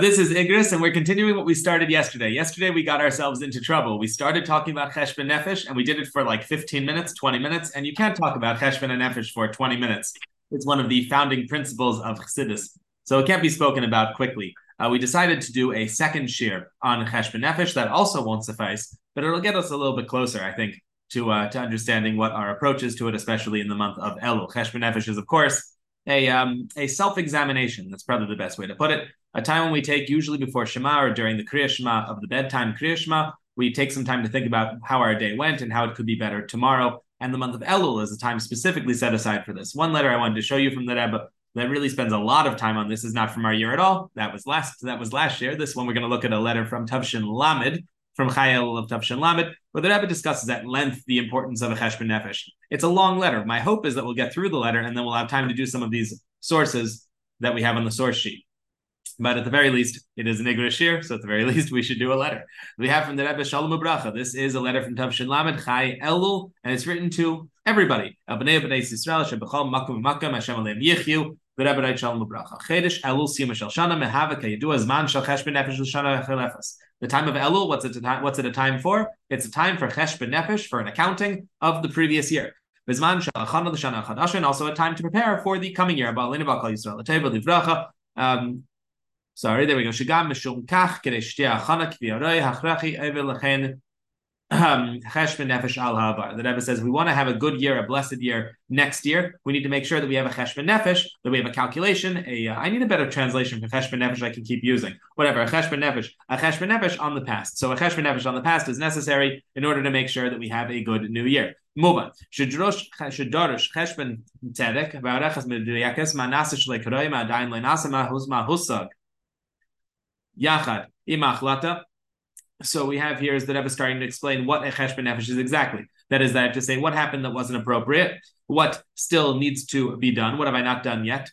This is Igris, and we're continuing what we started yesterday. Yesterday, we got ourselves into trouble. We started talking about Cheshbon Nefesh, and we did it for like 15 minutes, 20 minutes, and you can't talk about Cheshbon and Nefesh for 20 minutes. It's one of the founding principles of Chassidus, so it can't be spoken about quickly. Uh, we decided to do a second shir on Cheshbon Nefesh that also won't suffice, but it'll get us a little bit closer, I think, to uh, to understanding what our approach is to it, especially in the month of Elul. Cheshbon Nefesh is, of course, a um, a self examination. That's probably the best way to put it. A time when we take usually before Shema or during the Kriya Shema of the bedtime Kriya Shema, we take some time to think about how our day went and how it could be better tomorrow. And the month of Elul is a time specifically set aside for this. One letter I wanted to show you from the Rebbe that really spends a lot of time on this is not from our year at all. That was last that was last year. This one we're going to look at a letter from Tavshin Lamed, from Chayil of Tavshin Lamed, where the Rebbe discusses at length the importance of a Cheshbon Nefesh. It's a long letter. My hope is that we'll get through the letter and then we'll have time to do some of these sources that we have on the source sheet. But at the very least, it is an Igrashir, so at the very least, we should do a letter. We have from the Rebbe Shalom Ubracha. This is a letter from Tavshin Lamed Chai Elul, and it's written to everybody. The Rebbe Reit Shalom Ubracha. Chedesh Elul Siyam Shel Shana Mehava Kayedu Azman Shel Cheshbon Nefesh L'Shana Echelefas. The time of Elul, what's it, a time, what's it a time for? It's a time for Cheshbon Nefesh, for an accounting of the previous year. And also a time to prepare for the coming year. Um, sorry, there we go. Um. The Rebbe says we want to have a good year, a blessed year next year. We need to make sure that we have a cheshbon nefesh, that we have a calculation. A uh, I need a better translation for cheshbon nefesh. I can keep using whatever a cheshbon nefesh, a cheshbon nefesh on the past. So a cheshbon nefesh on the past is necessary in order to make sure that we have a good new year. Move on. Shedrosh shedorish cheshbon tzedek v'arechas mediyakes manasa shleikaroy ma'adayin le'nasa ma'hus ma'husag yachad imachlata so we have here is the Rebbe starting to explain what a cheshbon nefesh is exactly. That is, that to say what happened that wasn't appropriate, what still needs to be done, what have I not done yet,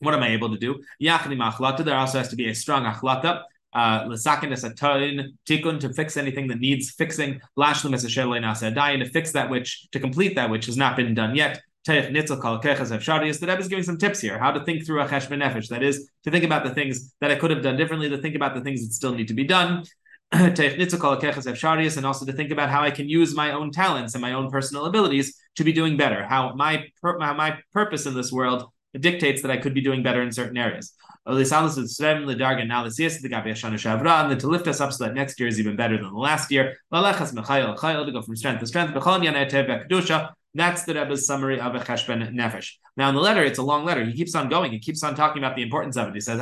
what am I able to do? Yachni achlata. There also has to be a strong achlata. Uh, tikun to fix anything that needs fixing. Lashlim to fix that which to complete that which has not been done yet. The Rebbe is giving some tips here, how to think through a cheshbon nefesh. That is, to think about the things that I could have done differently, to think about the things that still need to be done, and also to think about how I can use my own talents and my own personal abilities to be doing better. How my how my purpose in this world dictates that I could be doing better in certain areas. And to lift us up so that next year is even better than the last year. To go from strength to strength. That's the Rebbe's summary of a cheshbon nefesh. Now in the letter, it's a long letter. He keeps on going. He keeps on talking about the importance of it. He says,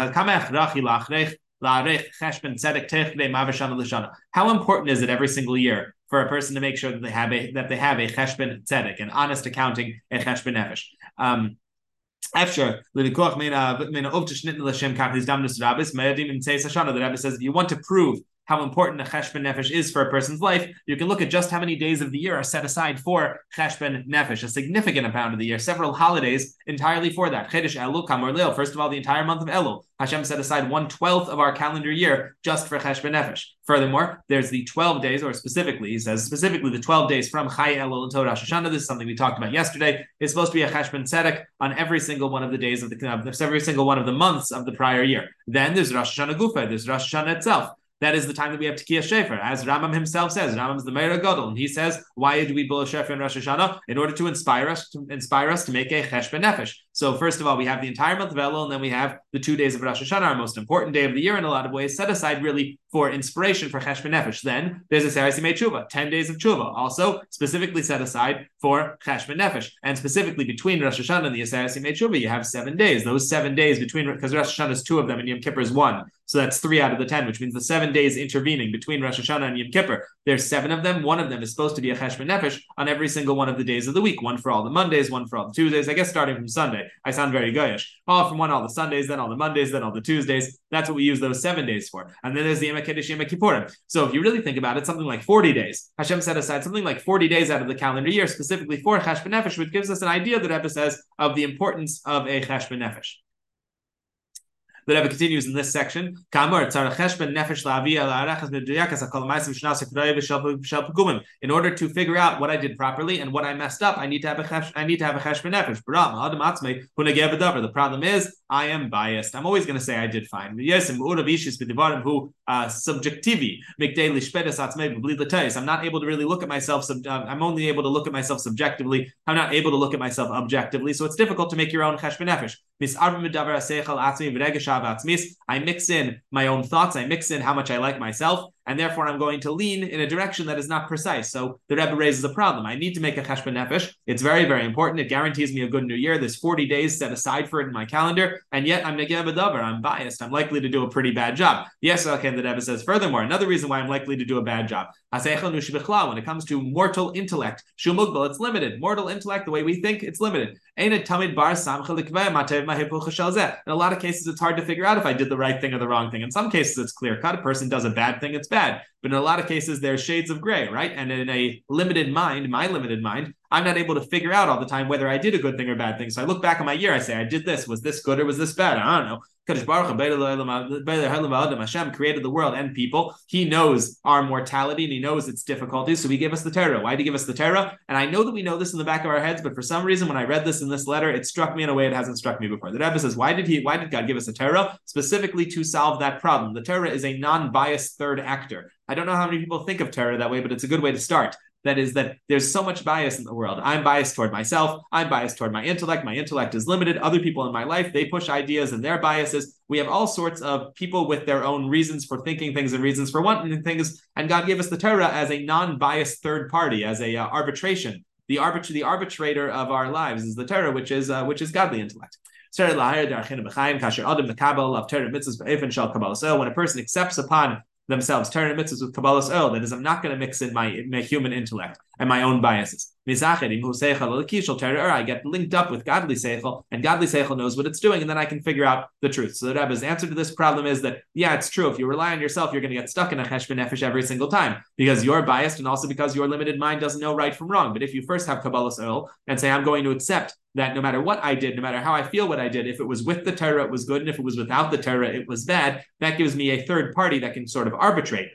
how important is it every single year for a person to make sure that they have a that they have a cheshbon tzedek, an honest accounting, a cheshbon nefesh? Um, after the Rebbe says if you want to prove how important a cheshbon nefesh is for a person's life, you can look at just how many days of the year are set aside for cheshbon nefesh, a significant amount of the year, several holidays entirely for that. Chedesh Elul, Kamar Leil, first of all, the entire month of Elul. Hashem set aside one twelfth of our calendar year just for cheshbon nefesh. Furthermore, there's the 12 days, or specifically, he says specifically the 12 days from Chai Elul until Rosh Hashanah. This is something we talked about yesterday. It's supposed to be a cheshbon tzedek on every single one of the days of the, uh, every single one of the months of the prior year. Then there's Rosh Hashanah Gufa, there's Rosh Hashanah itself that is the time that we have Tekiah Shefer. As Rambam himself says, Rambam is the Meir Gadol, and he says, why do we blow Shefer in Rosh Hashanah? In order to inspire us, to inspire us to make a Cheshbon Nefesh. So first of all, we have the entire month of Elul, and then we have the two days of Rosh Hashanah, our most important day of the year in a lot of ways, set aside really for inspiration for Cheshbon Nefesh. Then there's a Seres Yimei Tshuva, 10 days of Tshuva, also specifically set aside for Cheshbon Nefesh. And specifically between Rosh Hashanah and the Seres Yimei Tshuva, you have seven days. Those seven days between, because Rosh Hashanah is two of them and Yom Kippur is one. So that's three out of the 10, which means the seven days intervening between Rosh Hashanah and Yom Kippur. There's seven of them. One of them is supposed to be a Cheshbon Nefesh on every single one of the days of the week. One for all the Mondays, one for all the Tuesdays. I guess starting from Sunday. I sound very goyish. All from one, all the Sundays, then all the Mondays, then all the Tuesdays. That's what we use those seven days for. And then there's the Yom Kiddush Yom Kippurim. So if you really think about it, something like 40 days. Hashem set aside something like 40 days out of the calendar year, specifically for Cheshbon Nefesh, which gives us an idea, that Rebbe says, of the importance of a Cheshbon Nefesh. The Rebbe continues in this section. In order to figure out what I did properly and what I messed up, I need to have a chesh, I need to have a cheshbon nefesh. The problem is I am biased. I'm always going to say I did fine. Yes, who uh, subjectivi I'm not able to really look at myself. Uh, I'm only able to look at myself subjectively. I'm not able to look at myself objectively. So it's difficult to make your own cheshbon nefesh. I mix in my own thoughts. I mix in how much I like myself, and therefore I'm going to lean in a direction that is not precise. So the Rebbe raises a problem. I need to make a cheshbon nefesh. It's very, very important. It guarantees me a good new year. There's 40 days set aside for it in my calendar, and yet I'm negeh b'davar. I'm biased. I'm likely to do a pretty bad job. Yes, okay. The Rebbe says furthermore, another reason why I'm likely to do a bad job. When it comes to mortal intellect, it's limited. Mortal intellect, the way we think, it's limited. In a lot of cases, it's hard to figure out if I did the right thing or the wrong thing. In some cases, it's clear cut. A person does a bad thing, it's bad. But in a lot of cases, there's shades of gray, right? And in a limited mind, my limited mind, I'm not able to figure out all the time whether I did a good thing or bad thing. So I look back on my year, I say, I did this. Was this good or was this bad? I don't know. Hashem created the world and people. He knows our mortality and he knows its difficulties. So he gave us the Torah. Why did he give us the Torah? And I know that we know this in the back of our heads, but for some reason, when I read this in this letter, it struck me in a way it hasn't struck me before. The Rebbe says, why did he, why did God give us a Torah? Specifically to solve that problem. The Torah is a non-biased third actor. I don't know how many people think of Torah that way, but it's a good way to start. That is that there's so much bias in the world. I'm biased toward myself. I'm biased toward my intellect. My intellect is limited. Other people in my life, they push ideas and their biases. We have all sorts of people with their own reasons for thinking things and reasons for wanting things. And God gave us the Torah as a non-biased third party, as a uh, arbitration. The arbit- the arbitrator of our lives is the Torah, which is uh, which is godly intellect. So when a person accepts upon themselves, Torah mitzvahs with kabbalas ol. That is, I'm not going to mix in my, my human intellect and my own biases. I get linked up with godly seichel, and godly seichel knows what it's doing, and then I can figure out the truth. So the Rebbe's answer to this problem is that, yeah, it's true. If you rely on yourself, you're going to get stuck in a cheshbon nefesh every single time because you're biased and also because your limited mind doesn't know right from wrong. But if you first have kabbalas ol and say, I'm going to accept that no matter what I did, no matter how I feel what I did, if it was with the Torah, it was good, and if it was without the Torah, it was bad, that gives me a third party that can sort of arbitrate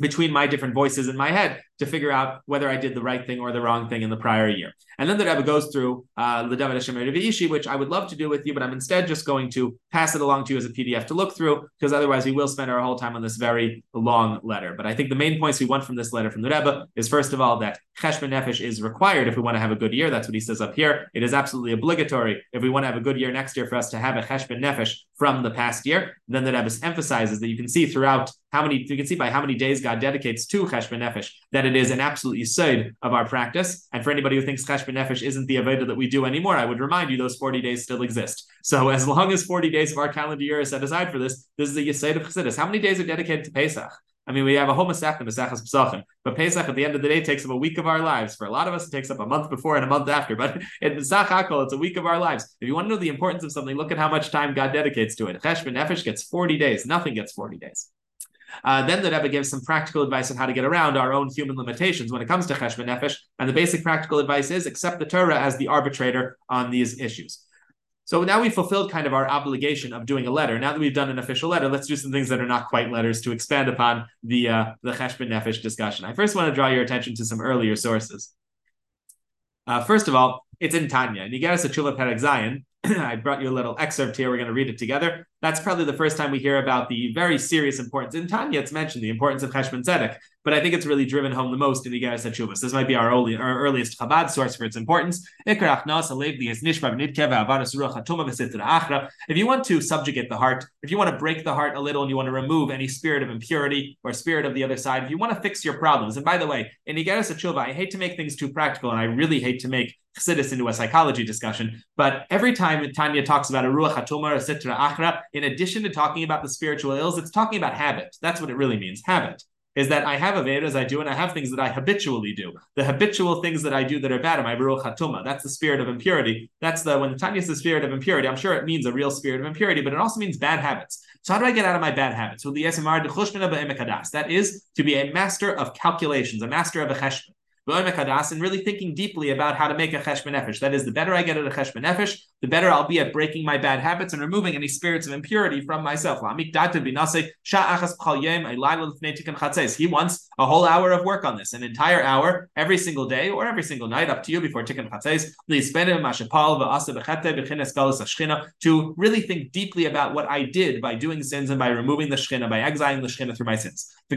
between my different voices in my head to figure out whether I did the right thing or the wrong thing in the prior year. And then the Rebbe goes through uh, the David Hashem Ishi, which I would love to do with you, but I'm instead just going to pass it along to you as a PDF to look through, because otherwise we will spend our whole time on this very long letter. But I think the main points we want from this letter from the Rebbe is first of all that Cheshbon Nefesh is required if we want to have a good year. That's what he says up here. It is absolutely obligatory if we want to have a good year next year for us to have a Cheshbon Nefesh from the past year. Then the Rebbe emphasizes that you can see throughout how many you can see by how many days God dedicates to Cheshbon Nefesh that it is an absolute yisoid of our practice. And for anybody who thinks Cheshbon Nefesh isn't the Aveda that we do anymore, I would remind you those 40 days still exist. So as long as 40 days of our calendar year is set aside for this, this is a yisoid of Chassidus. How many days are dedicated to Pesach? I mean, we have a whole Masechta, Masechas Pesachim, but Pesach at the end of the day takes up a week of our lives. For a lot of us, it takes up a month before and a month after. But in Pesach Hakol, it's a week of our lives. If you want to know the importance of something, look at how much time God dedicates to it. Cheshbon Nefesh gets 40 days. Nothing gets 40 days. Uh, then the Rebbe gives some practical advice on how to get around our own human limitations when it comes to cheshbon nefesh. And the basic practical advice is accept the Torah as the arbitrator on these issues. So now we've fulfilled kind of our obligation of doing a letter. Now that we've done an official letter, let's do some things that are not quite letters to expand upon the uh, the cheshbon nefesh discussion. I first want to draw your attention to some earlier sources. Uh, first of all, it's in Tanya, and you get us a Perek Zayin. I brought you a little excerpt here. We're going to read it together. That's probably the first time we hear about the very serious importance. In Tanya, it's mentioned the importance of Cheshbon Tzedek, but I think it's really driven home the most in Igeres HaTshuvas. This might be our, early, our earliest Chabad source for its importance. If you want to subjugate the heart, if you want to break the heart a little and you want to remove any spirit of impurity or spirit of the other side, if you want to fix your problems, and by the way, in Igeres HaTshuvah, I hate to make things too practical, and I really hate to make Chassidus into a psychology discussion, but every time Tanya talks about a Ruach HaTumar, a Sitra Achra, in addition to talking about the spiritual ills, it's talking about habit. That's what it really means. Habit is that I have Avedas I do, and I have things that I habitually do. The habitual things that I do that are bad are my Baruch Hatuma. That's the spirit of impurity. That's the, when Tanya says spirit of impurity, I'm sure it means a real spirit of impurity, but it also means bad habits. So how do I get out of my bad habits? That is to be a master of calculations, a master of a cheshbon. And really thinking deeply about how to make a cheshbon nefesh. That is, the better I get at a cheshbon nefesh, the better I'll be at breaking my bad habits and removing any spirits of impurity from myself. He wants a whole hour of work on this, an entire hour every single day or every single night, up to you before tikkun chatzes. To really think deeply about what I did by doing sins and by removing the shechina, by exiling the shechina through my sins. The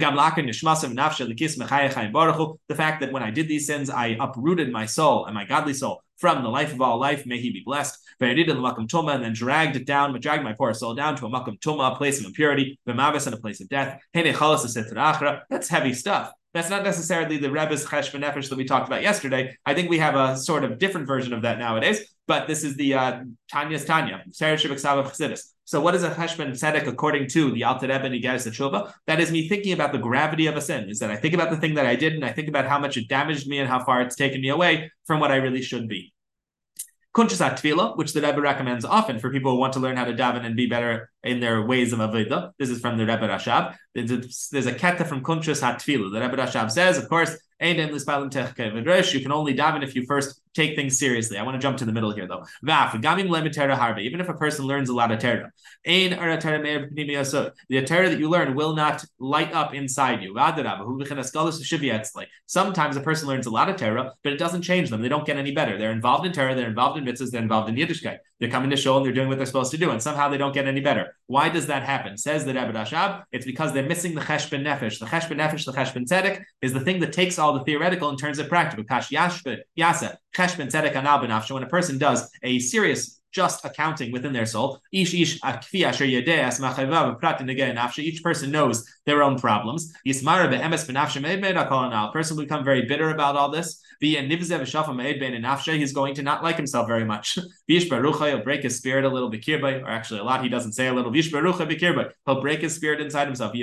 fact that when I did these sins, I uprooted my soul and my godly soul from the life of all life. May he be blessed. Ve'arid in the Makam Tuma, and then dragged it down, dragged my poor soul down to a makam tuma, a place of impurity, v'mavis, and a place of death. That's heavy stuff. That's not necessarily the Rebbe's cheshbon nefesh that we talked about yesterday. I think we have a sort of different version of that nowadays. But this is the uh, Tanya's Tanya, So what is a cheshbon tzedek according to the Alter Rebbe Nigeres Tshuva? That is me thinking about the gravity of a sin. Is that I think about the thing that I did and I think about how much it damaged me and how far it's taken me away from what I really should be. Kunchas Tvila, which the Rebbe recommends often for people who want to learn how to daven and be better in their ways of avodah. This is from the Rebbe Rashab. There's a, there's a keta from Kunchas Tvila. The Rebbe Rashab says, of course, you can only daven if you first take things seriously. I want to jump to the middle here though. Even if a person learns a lot of Torah, the Torah that you learn will not light up inside you. Sometimes a person learns a lot of Torah, but it doesn't change them. They don't get any better. They're involved in Torah, they're involved in mitzvahs, they're involved in Yiddishkeit. They're coming to shul and they're doing what they're supposed to do, and somehow they don't get any better. Why does that happen? Says the Rebbe Rashab, it's because they're missing the cheshbon nefesh. The cheshbon nefesh, the cheshbon tzedek, is the thing that takes all the theoretical and turns it practical. Kash yashbet yasa cheshbon tzedek anal benafsha. When a person does a serious just accounting within their soul. Each person knows their own problems. A person will become very bitter about all this. He's going to not like himself very much. He'll break his spirit a little or actually a lot. He doesn't say a little. He'll break his spirit inside himself.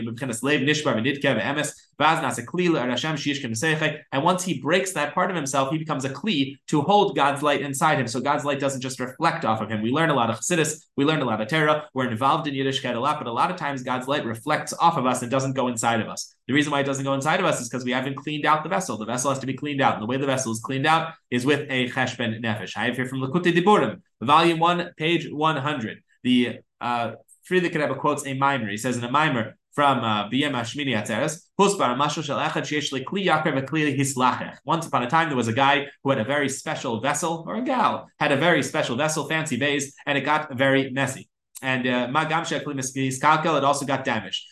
And once he breaks that part of himself, he becomes a kli to hold God's light inside him. So God's light doesn't just reflect off him. We learn a lot of Chassidus, we learn a lot of Torah, we're involved in Yiddishkeit a lot, but a lot of times God's light reflects off of us and doesn't go inside of us. The reason why it doesn't go inside of us is because we haven't cleaned out the vessel. The vessel has to be cleaned out. And the way the vessel is cleaned out is with a cheshben nefesh. I have here from Likutei Diburim, volume one, page 100. The uh, Frierdiker Rebbe quotes a mimer. He says in a mimer, from Biyem uh, Hislachech. Once upon a time, there was a guy who had a very special vessel, or a gal had a very special vessel, fancy vase, and it got very messy. And Magam uh, it also got damaged.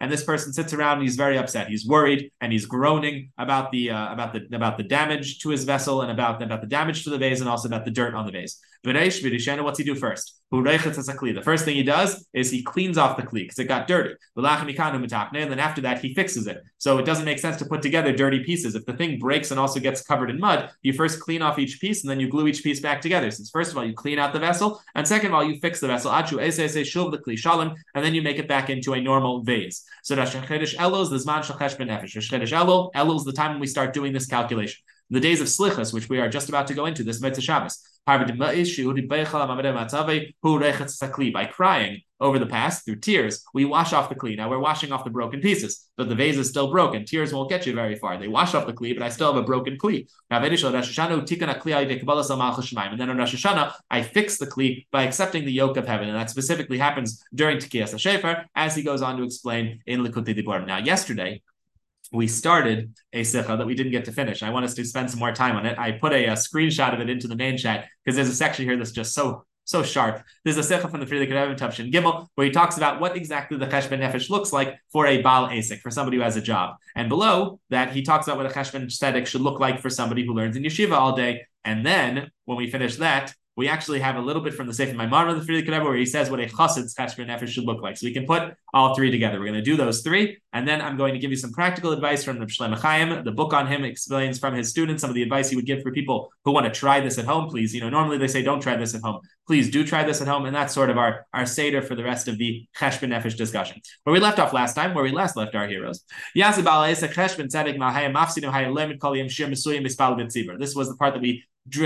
And this person sits around and he's very upset. He's worried and he's groaning about the uh, about the about the damage to his vessel and about about the damage to the vase and also about the dirt on the vase. What's he do first? The first thing he does is he cleans off the kli because it got dirty. And then after that, he fixes it. So it doesn't make sense to put together dirty pieces. If the thing breaks and also gets covered in mud, you first clean off each piece and then you glue each piece back together. Since first of all, you clean out the vessel, and second of all, you fix the vessel. And then you make it back into a normal vase. So is the Elo is the time when we start doing this calculation. The days of Slichas, which we are just about to go into, this Motzei Shabbos. By crying over the past through tears, we wash off the kli. Now we're washing off the broken pieces, but the vase is still broken. Tears won't get you very far. They wash off the kli, but I still have a broken kli. And then on Rosh Hashanah, I fix the kli by accepting the yoke of heaven, and that specifically happens during Tekiyas HaShefer, as he goes on to explain in Likutei Diburim. Now, yesterday we started a sikha that we didn't get to finish. I want us to spend some more time on it. I put a, a screenshot of it into the main chat because there's a section here that's just so so sharp. There's a sikha from the Frierdiker Rebbe Tavshin Gimel where he talks about what exactly the cheshbon nefesh looks like for a bal asik for somebody who has a job. And below that, he talks about what a cheshbon tzedek should look like for somebody who learns in yeshiva all day. And then when we finish that, we actually have a little bit from the Sefer Maimon of the Frierdiker Rebbe where he says what a chassid's cheshbon nefesh should look like. So we can put all three together. We're going to do those three, and then I'm going to give you some practical advice from the Shlomo Chaim. The book on him explains from his students some of the advice he would give for people who want to try this at home. Please, you know, normally they say don't try this at home. Please do try this at home, and that's sort of our our seder for the rest of the cheshbon nefesh discussion. Where we left off last time, where we last left our heroes. This was the part that we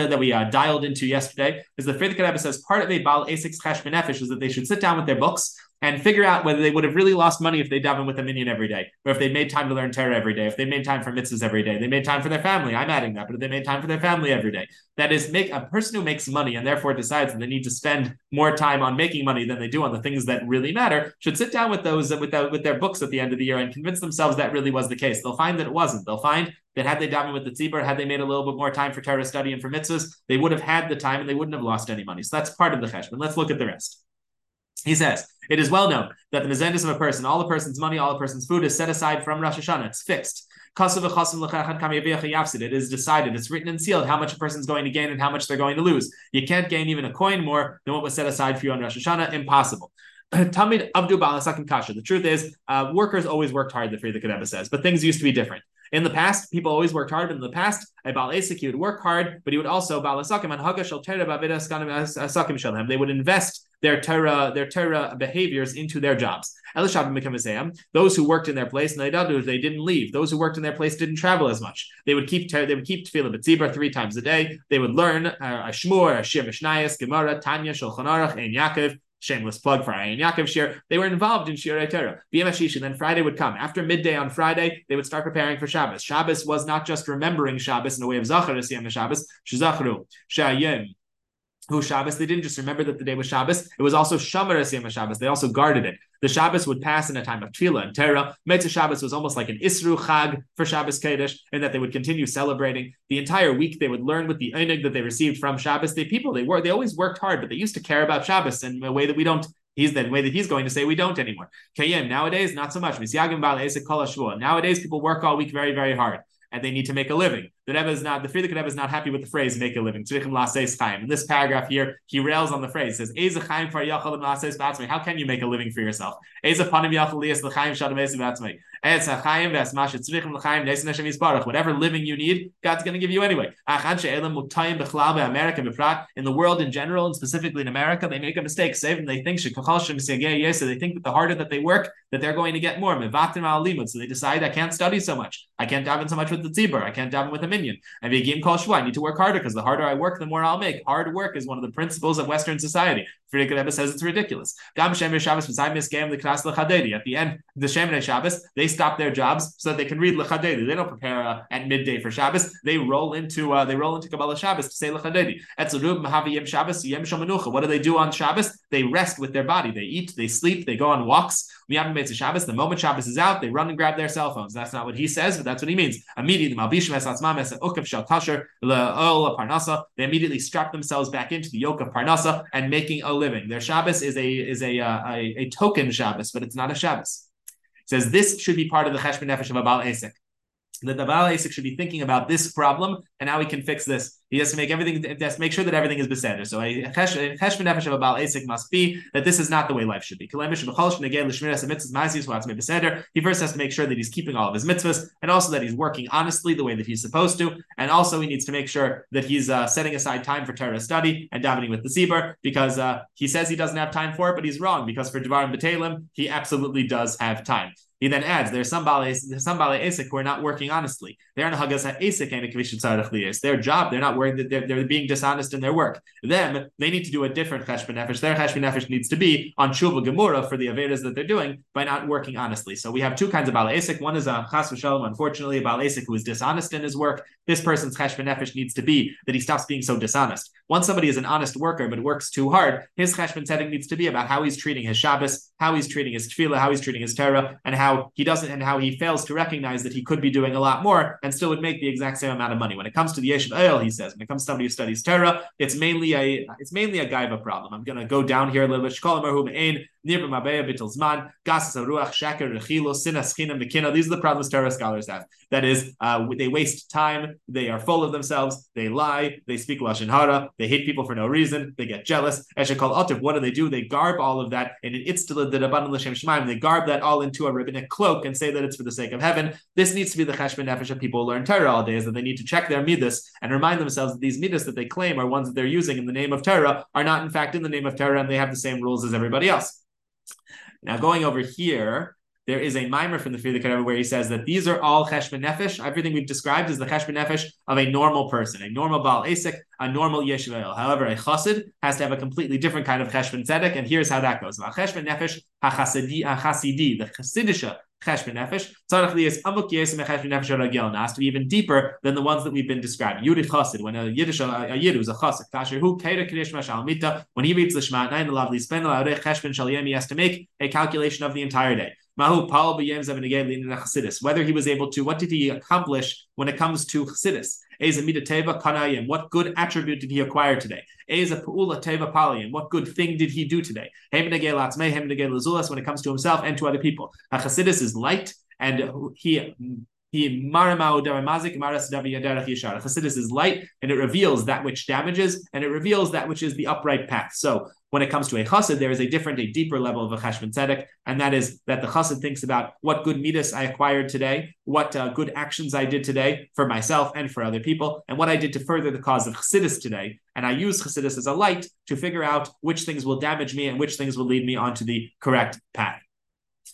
that we uh, dialed into yesterday, is the Frierdiker Rebbe says part of a Baal Asik's Cheshbon is that they should sit down with their books and figure out whether they would have really lost money if they daven with a minion every day, or if they made time to learn Torah every day, if they made time for mitzvahs every day, they made time for their family. I'm adding that, but if they made time for their family every day, that is, make a person who makes money and therefore decides that they need to spend more time on making money than they do on the things that really matter should sit down with those with, the, with their books at the end of the year and convince themselves that really was the case. They'll find that it wasn't. They'll find that had they davened with the tzibur, had they made a little bit more time for Torah study and for mitzvahs, they would have had the time and they wouldn't have lost any money. So that's part of the cheshbon. Let's look at the rest. He says, it is well known that the mezendus of a person, all the person's money, all the person's food is set aside from Rosh Hashanah. It's fixed. It is decided, it's written and sealed how much a person's going to gain and how much they're going to lose. You can't gain even a coin more than what was set aside for you on Rosh Hashanah. Impossible. Tamid Abdu Kasha. The truth is, uh, workers always worked hard, the Free the Rebbe says, but things used to be different. In the past, people always worked hard, in the past, a Baal Asik, he would work hard, but he would also Balasakim and Hagashal Sakim They would invest their Torah, their Torah behaviors into their jobs. Those who worked in their place, they didn't leave. Those who worked in their place didn't travel as much. They would keep they would keep tefillah b'tzibur three times a day. They would learn uh, a shmur, a shir mishnayos, gemara, tanya, shulchan aruch, and Yaakov, shameless plug for Ayin Yaakov Shir. They were involved in Shir Torah. B'yem and then Friday would come. After midday on Friday, they would start preparing for Shabbos. Shabbos was not just remembering Shabbos in a way of Zachar Yom Shabbos, Shazachru, Shayim, who Shabbos, they didn't just remember that the day was Shabbos, it was also Shomer Yom Shabbos. They also guarded it. The Shabbos would pass in a time of Tefillah and Terah. Motzei Shabbos was almost like an Isru Chag for Shabbos Kodesh, and that they would continue celebrating. The entire week they would learn with the Einig that they received from Shabbos. The people, they were, they always worked hard, but they used to care about Shabbos in a way that we don't He's the way that he's going to say we don't anymore. Kayim nowadays not so much. Nowadays people work all week very very hard and they need to make a living. The Rebbe is not the Frierdiker Rebbe is not happy with the phrase "make a living." In this paragraph here, he rails on the phrase. Says, "How can you make a living for yourself?" Whatever living you need, God's going to give you anyway. In the world in general, and specifically in America, they make a mistake. They think they think that the harder that they work, that they're going to get more. So they decide, I can't study so much. I can't daven so much with the tzibur. I can't daven with a Kol Shua, I need to work harder because the harder I work, the more I'll make. Hard work is one of the principles of Western society. Rebbe says it's ridiculous. At the end, the Shemoneh Shabbos, they stop their jobs so that they can read Lecha Dodi. They don't prepare uh, at midday for Shabbos. They roll into uh, they roll into Kabbalas Shabbos to say Lecha Dodi. What do they do on Shabbos? They rest with their body. They eat, they sleep, they go on walks. The moment Shabbos is out, they run and grab their cell phones. That's not what he says, but that's what he means. Immediately, they immediately strap themselves back into the yoke of Parnasa and making a living. Their Shabbos is a is a, uh, a, a token Shabbos, but it's not a Shabbos. It says this should be part of the Cheshbon Nefesh of a Baal Esek that the Baal Asik should be thinking about this problem and how he can fix this. He has to make everything, has to make sure that everything is beseder. So a cheshbon nefesh of a Baal Asik must be that this is not the way life should be. He first has to make sure that he's keeping all of his mitzvahs and also that he's working honestly the way that he's supposed to. And also he needs to make sure that he's uh, setting aside time for Torah study and davening with the Tzibur because uh, he says he doesn't have time for it, but he's wrong because for Devarim B'Talim, he absolutely does have time. He then adds, there's some Bale, some Bale Esek who are not working honestly. They're in Hagas Esek and Kvishin Their job, they're not working, they're, they're being dishonest in their work. Them, they need to do a different Cheshbon Nefesh. Their Cheshbon Nefesh needs to be on Shuva Gemura for the Avedas that they're doing by not working honestly. So we have two kinds of Bale Esek. One is a Chas V'Shalom, unfortunately, a Bale Esek who is dishonest in his work. This person's Cheshbon Nefesh needs to be that he stops being so dishonest. Once somebody is an honest worker but works too hard, his Cheshbon setting needs to be about how he's treating his Shabbos, how he's treating his Tefillah, how he's treating his Torah, and how he doesn't, and how how he fails to recognize that he could be doing a lot more and still would make the exact same amount of money. When it comes to the Yeshiv Oil, he says, when it comes to somebody who studies Torah, it's mainly a it's mainly a gaiva problem. I'm to go down here a little bit. These are the problems Torah scholars have. That is, uh, they waste time, they are full of themselves, they lie, they speak lashon hara, they hate people for no reason, they get jealous. What do they do? They garb all of that in an the l'shem shemaim. They garb that all into a rabbinic cloak and say that it's for the sake of heaven. This needs to be the cheshbon nefesh of people who learn Torah all day, is that they need to check their midas and remind themselves that these midas that they claim are ones that they're using in the name of Torah are not in fact in the name of Torah and they have the same rules as everybody else. Now, going over here, there is a mimer from the Frierdiker Rebbe where he says that these are all cheshbon nefesh. Everything we've described is the cheshbon nefesh of a normal person, a normal Baal Asik, a normal Yeshiva. However, a chassid has to have a completely different kind of cheshbon tzedek, and here's how that goes. Cheshbon nefesh ha-chasidi, the chassidisha cheshbon nefesh. Tzarech li is amuk nefesh to be even deeper than the ones that we've been describing. Yudit chassid, when a Yiddish uh, a, a Yid who's a chassid, kasher who keira kedish mashal mita, when he reads the Shema the lovely spend the cheshbon shal he has to make a calculation of the entire day. Mahu Paul Whether he was able to, what did he accomplish when it comes to chassidus? What good attribute did he acquire today? What good thing did he do today? When it comes to himself and to other people. a Chassidus is light and he Chassidus is light and it reveals that which damages and it reveals that which is the upright path. So when it comes to a chassid, there is a different, a deeper level of a cheshbon tzedek, and that is that the chassid thinks about what good midas I acquired today, what uh, good actions I did today for myself and for other people, and what I did to further the cause of chassidus today. And I use chassidus as a light to figure out which things will damage me and which things will lead me onto the correct path.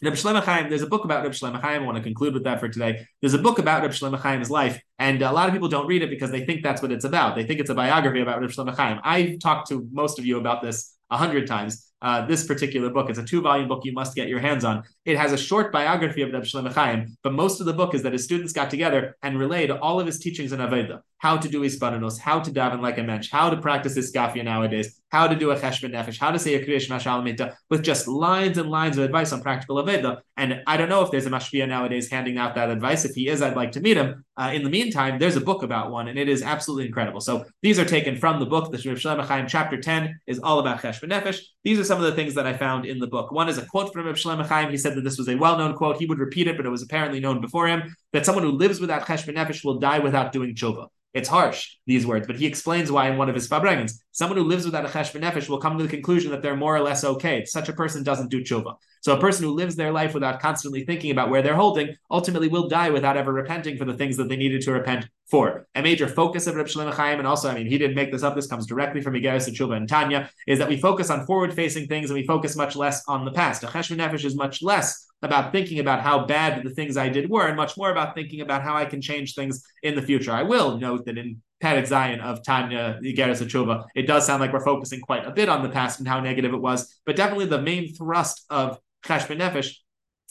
Reb Shlomo Chaim, there's a book about Reb Shlomo Chaim. I want to conclude with that for today. There's a book about Reb Shlomo Chaim's life, and a lot of people don't read it because they think that's what it's about. They think it's a biography about Reb Shlomo Chaim. I've talked to most of you about this a hundred times uh, this particular book. It's a two volume book you must get your hands on. It has a short biography of Reb Shlomo Chaim, but most of the book is that his students got together and relayed all of his teachings in Aveda, how to do Isbananos, how to daven like a mensch, how to practice his Iskafia nowadays, how to do a Cheshbon Nefesh, how to say a Kriyash Mashal with just lines and lines of advice on practical Aveda. And I don't know if there's a Mashpia nowadays handing out that advice. If he is, I'd like to meet him. Uh, in the meantime, there's a book about one, and it is absolutely incredible. So these are taken from the book. The Reb Shlomo Chaim, chapter 10, is all about Cheshbon Nefesh. These are some of the things that I found in the book. One is a quote from Reb Shlomo Chaim. He said that this was a well-known quote. He would repeat it, but it was apparently known before him that someone who lives without cheshbon nefesh will die without doing tshuva. It's harsh, these words, but he explains why in one of his farbrengens. Someone who lives without a cheshbon nefesh will come to the conclusion that they're more or less okay. Such a person doesn't do tshuva. So a person who lives their life without constantly thinking about where they're holding ultimately will die without ever repenting for the things that they needed to repent for. A major focus of Reb Shlomo Chaim, and also, I mean, he didn't make this up. This comes directly from Igeris Tshuva and Tanya, is that we focus on forward-facing things and we focus much less on the past. A cheshbon nefesh is much less about thinking about how bad the things I did were, and much more about thinking about how I can change things in the future. I will note that in Perek Zayin of Tanya Igeris Tshuva, it does sound like we're focusing quite a bit on the past and how negative it was, but definitely the main thrust of Cheshbon Nefesh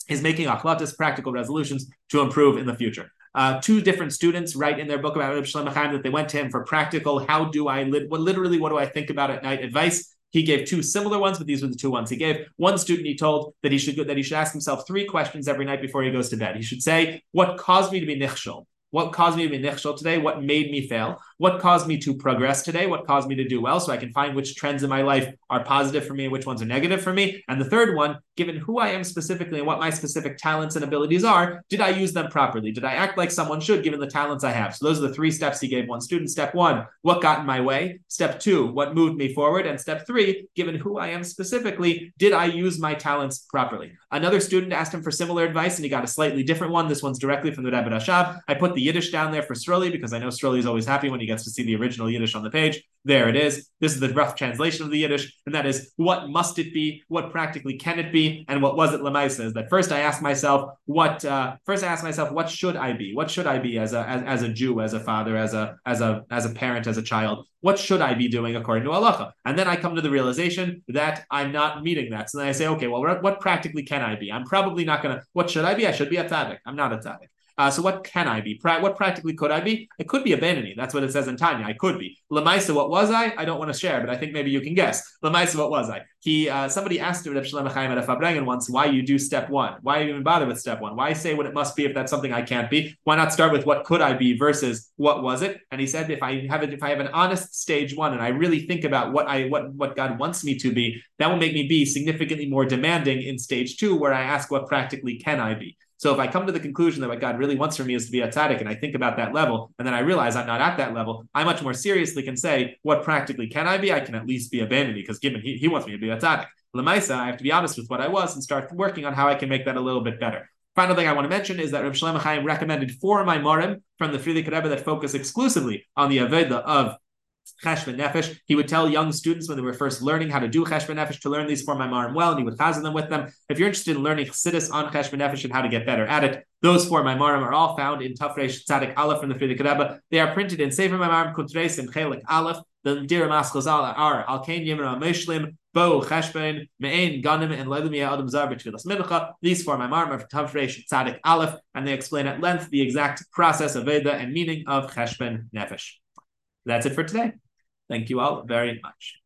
is making achlatas, practical resolutions to improve in the future. Uh, two different students write in their book about Reb Shlomo Chaim that they went to him for practical, how do I, li- what, literally, what do I think about at night advice. He gave two similar ones, but these were the two ones he gave. One student he told that he should that he should ask himself three questions every night before he goes to bed. He should say, "What caused me to be nichshol? What caused me to be nichshol today? What made me fail? What caused me to progress today? What caused me to do well? So I can find which trends in my life are positive for me and which ones are negative for me. And the third one, given who I am specifically and what my specific talents and abilities are, did I use them properly? Did I act like someone should given the talents I have? So those are the three steps he gave one student. Step one, what got in my way? Step two, what moved me forward? And step three, given who I am specifically, did I use my talents properly? Another student asked him for similar advice and he got a slightly different one. This one's directly from the Rebbe Rashab. I put the Yiddish down there for Sroli because I know Sroli is always happy when he gets to see the original Yiddish on the page. There it is. This is the rough translation of the Yiddish, and that is what must it be? What practically can it be? And what was it Lemaisa? Is that first I asked myself what uh, first I asked myself what should I be? What should I be as a as, as a Jew, as a father, as a as a as a parent, as a child? What should I be doing according to halacha? And then I come to the realization that I'm not meeting that. So then I say, okay, well, what practically can I be? I'm probably not gonna. What should I be? I should be a tzaddik. I'm not a tzaddik. Uh, so what can I be? Pra- what practically could I be? It could be a Beinoni. That's what it says in Tanya. I could be. Lamaisa, what was I? I don't want to share, but I think maybe you can guess. Lamaisa, what was I? He uh, somebody asked Reb Shlomo Chaim at a Farbrengen once why you do step one. Why even bother with step one? Why say what it must be if that's something I can't be? Why not start with what could I be versus what was it? And he said if I have it, if I have an honest stage one and I really think about what I what what God wants me to be, that will make me be significantly more demanding in stage two, where I ask what practically can I be. So if I come to the conclusion that what God really wants for me is to be a tzaddik, and I think about that level, and then I realize I'm not at that level, I much more seriously can say, what practically can I be? I can at least be a Beinoni, because given he, he wants me to be a tzaddik. Lemaisa, I have to be honest with what I was and start working on how I can make that a little bit better. Final thing I want to mention is that Rav Shlomo Chaim recommended four Maimorim from the Frierdiker Rebbe that focus exclusively on the Aveda of cheshbon nefesh. He would tell young students when they were first learning how to do cheshbon nefesh to learn these four maimarim well, and he would chazan them with them. If you're interested in learning chassidus on cheshbon nefesh and how to get better at it, those four maimarim are all found in Tafresh Tzadik Aleph from the Frierdiker Rebbe. They are printed in Sefer Maimarim Kutres and Chelik Aleph. The Dira Maschazal are Al Kain Yimra Meshlim, Bo Cheshbon, Me'en Ganim, and Lelumia Adam Zar B'Tfilas Mincha. These four maimarim are from Tafresh Tzadik Aleph, and they explain at length the exact process of Veda and meaning of Cheshbon Nefesh. That's it for today. Thank you all very much.